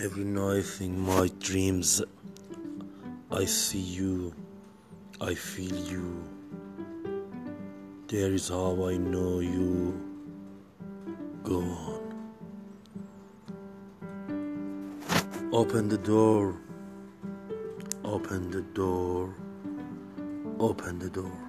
Every night in my dreams, I see you, I feel you. There is how I know you. Go on. Open the door. Open the door. Open the door.